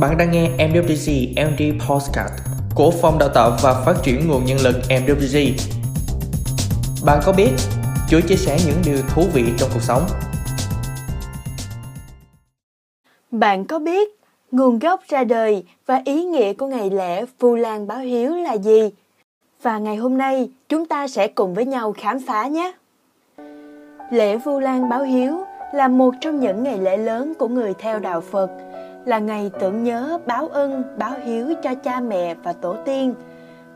Bạn đang nghe MWG MD Postcard của Phòng Đào tạo và Phát triển Nguồn Nhân lực MWG. Bạn có biết Chúa chia sẻ những điều thú vị trong cuộc sống? Bạn có biết nguồn gốc ra đời và ý nghĩa của ngày lễ Vu Lan báo hiếu là gì? Và ngày hôm nay chúng ta sẽ cùng với nhau khám phá nhé. Lễ Vu Lan báo hiếu là một trong những ngày lễ lớn của người theo đạo Phật, là ngày tưởng nhớ báo ân, báo hiếu cho cha mẹ và tổ tiên.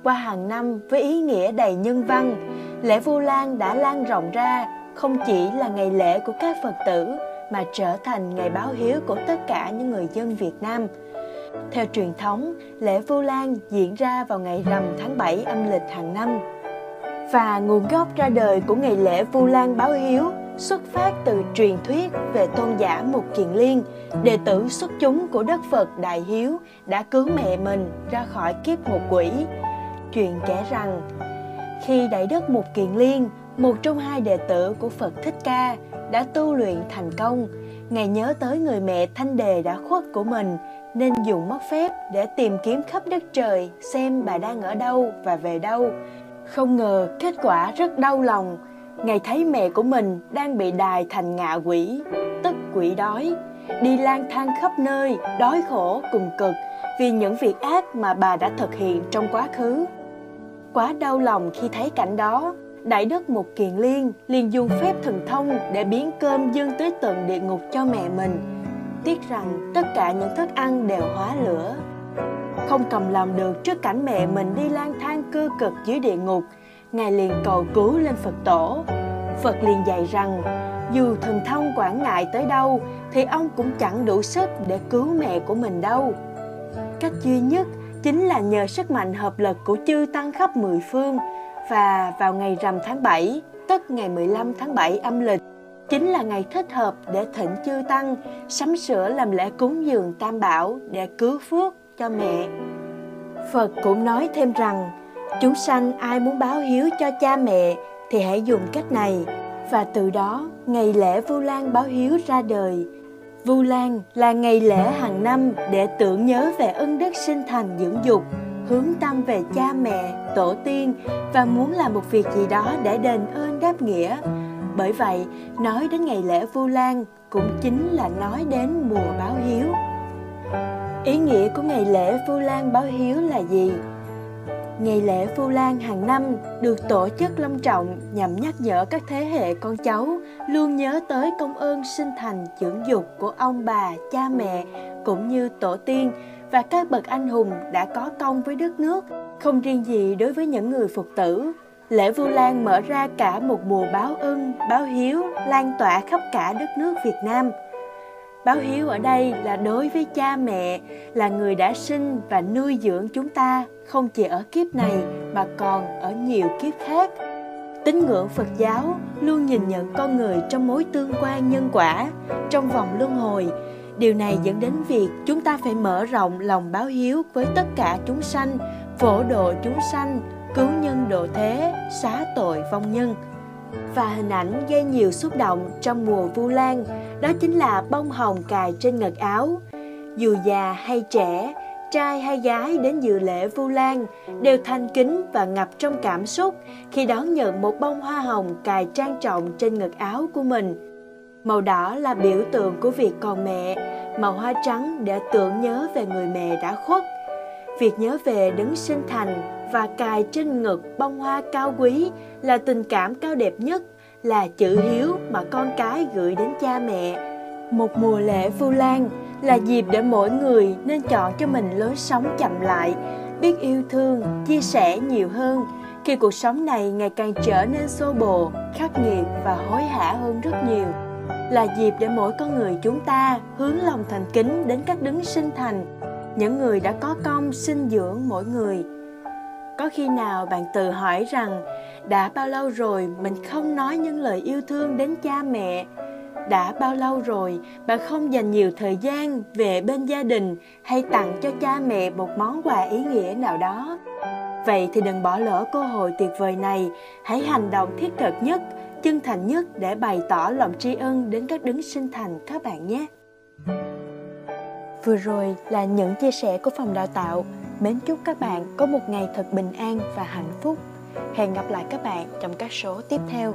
Qua hàng năm với ý nghĩa đầy nhân văn, lễ Vu Lan đã lan rộng ra không chỉ là ngày lễ của các Phật tử mà trở thành ngày báo hiếu của tất cả những người dân Việt Nam. Theo truyền thống, lễ Vu Lan diễn ra vào ngày rằm tháng 7 âm lịch hàng năm. Và nguồn gốc ra đời của ngày lễ Vu Lan báo hiếu xuất phát từ truyền thuyết về tôn giả Mục Kiền Liên, đệ tử xuất chúng của Đức Phật Đại Hiếu đã cứu mẹ mình ra khỏi kiếp ngục quỷ. Chuyện kể rằng, khi Đại Đức Mục Kiền Liên, một trong hai đệ tử của Phật Thích Ca, đã tu luyện thành công, Ngài nhớ tới người mẹ thanh đề đã khuất của mình nên dùng mất phép để tìm kiếm khắp đất trời xem bà đang ở đâu và về đâu. Không ngờ kết quả rất đau lòng Ngài thấy mẹ của mình đang bị đài thành ngạ quỷ, tức quỷ đói, đi lang thang khắp nơi, đói khổ cùng cực vì những việc ác mà bà đã thực hiện trong quá khứ. Quá đau lòng khi thấy cảnh đó, Đại Đức Mục Kiền Liên liền dùng phép thần thông để biến cơm dâng tới tận địa ngục cho mẹ mình. Tiếc rằng tất cả những thức ăn đều hóa lửa. Không cầm lòng được trước cảnh mẹ mình đi lang thang cơ cực dưới địa ngục, Ngài liền cầu cứu lên Phật tổ. Phật liền dạy rằng, dù thần thông quản ngại tới đâu, thì ông cũng chẳng đủ sức để cứu mẹ của mình đâu. Cách duy nhất chính là nhờ sức mạnh hợp lực của chư tăng khắp mười phương và vào ngày rằm tháng 7, tức ngày 15 tháng 7 âm lịch, chính là ngày thích hợp để thỉnh chư tăng sắm sửa làm lễ cúng dường tam bảo để cứu phước cho mẹ. Phật cũng nói thêm rằng Chúng sanh ai muốn báo hiếu cho cha mẹ thì hãy dùng cách này và từ đó ngày lễ Vu Lan báo hiếu ra đời. Vu Lan là ngày lễ hàng năm để tưởng nhớ về ân đức sinh thành dưỡng dục, hướng tâm về cha mẹ, tổ tiên và muốn làm một việc gì đó để đền ơn đáp nghĩa. Bởi vậy, nói đến ngày lễ Vu Lan cũng chính là nói đến mùa báo hiếu. Ý nghĩa của ngày lễ Vu Lan báo hiếu là gì? Ngày lễ Vu Lan hàng năm được tổ chức long trọng nhằm nhắc nhở các thế hệ con cháu luôn nhớ tới công ơn sinh thành dưỡng dục của ông bà, cha mẹ cũng như tổ tiên và các bậc anh hùng đã có công với đất nước. Không riêng gì đối với những người Phật tử, lễ Vu Lan mở ra cả một mùa báo ân, báo hiếu lan tỏa khắp cả đất nước Việt Nam – báo hiếu ở đây là đối với cha mẹ, là người đã sinh và nuôi dưỡng chúng ta, không chỉ ở kiếp này mà còn ở nhiều kiếp khác. Tín ngưỡng phật giáo luôn nhìn nhận con người trong mối tương quan nhân quả, trong vòng luân hồi. Điều này dẫn đến việc chúng ta phải mở rộng lòng báo hiếu với tất cả chúng sanh, phổ độ chúng sanh, cứu nhân độ thế, xá tội vong nhân và hình ảnh gây nhiều xúc động trong mùa Vu Lan, đó chính là bông hồng cài trên ngực áo. Dù già hay trẻ, trai hay gái đến dự lễ Vu Lan đều thanh kính và ngập trong cảm xúc khi đón nhận một bông hoa hồng cài trang trọng trên ngực áo của mình. Màu đỏ là biểu tượng của việc còn mẹ, màu hoa trắng để tưởng nhớ về người mẹ đã khuất. Việc nhớ về đứng sinh thành và cài trên ngực bông hoa cao quý là tình cảm cao đẹp nhất, là chữ hiếu mà con cái gửi đến cha mẹ. Một mùa lễ Vu Lan là dịp để mỗi người nên chọn cho mình lối sống chậm lại, biết yêu thương, chia sẻ nhiều hơn khi cuộc sống này ngày càng trở nên xô bồ, khắc nghiệt và hối hả hơn rất nhiều. Là dịp để mỗi con người chúng ta hướng lòng thành kính đến các đứng sinh thành, những người đã có công sinh dưỡng mỗi người. Có khi nào bạn tự hỏi rằng, đã bao lâu rồi mình không nói những lời yêu thương đến cha mẹ? Đã bao lâu rồi bạn không dành nhiều thời gian về bên gia đình hay tặng cho cha mẹ một món quà ý nghĩa nào đó? Vậy thì đừng bỏ lỡ cơ hội tuyệt vời này. Hãy hành động thiết thực nhất, chân thành nhất để bày tỏ lòng tri ân đến các đứng sinh thành các bạn nhé. Vừa rồi là những chia sẻ của phòng đào tạo. Mến chúc các bạn có một ngày thật bình an và hạnh phúc. Hẹn gặp lại các bạn trong các số tiếp theo.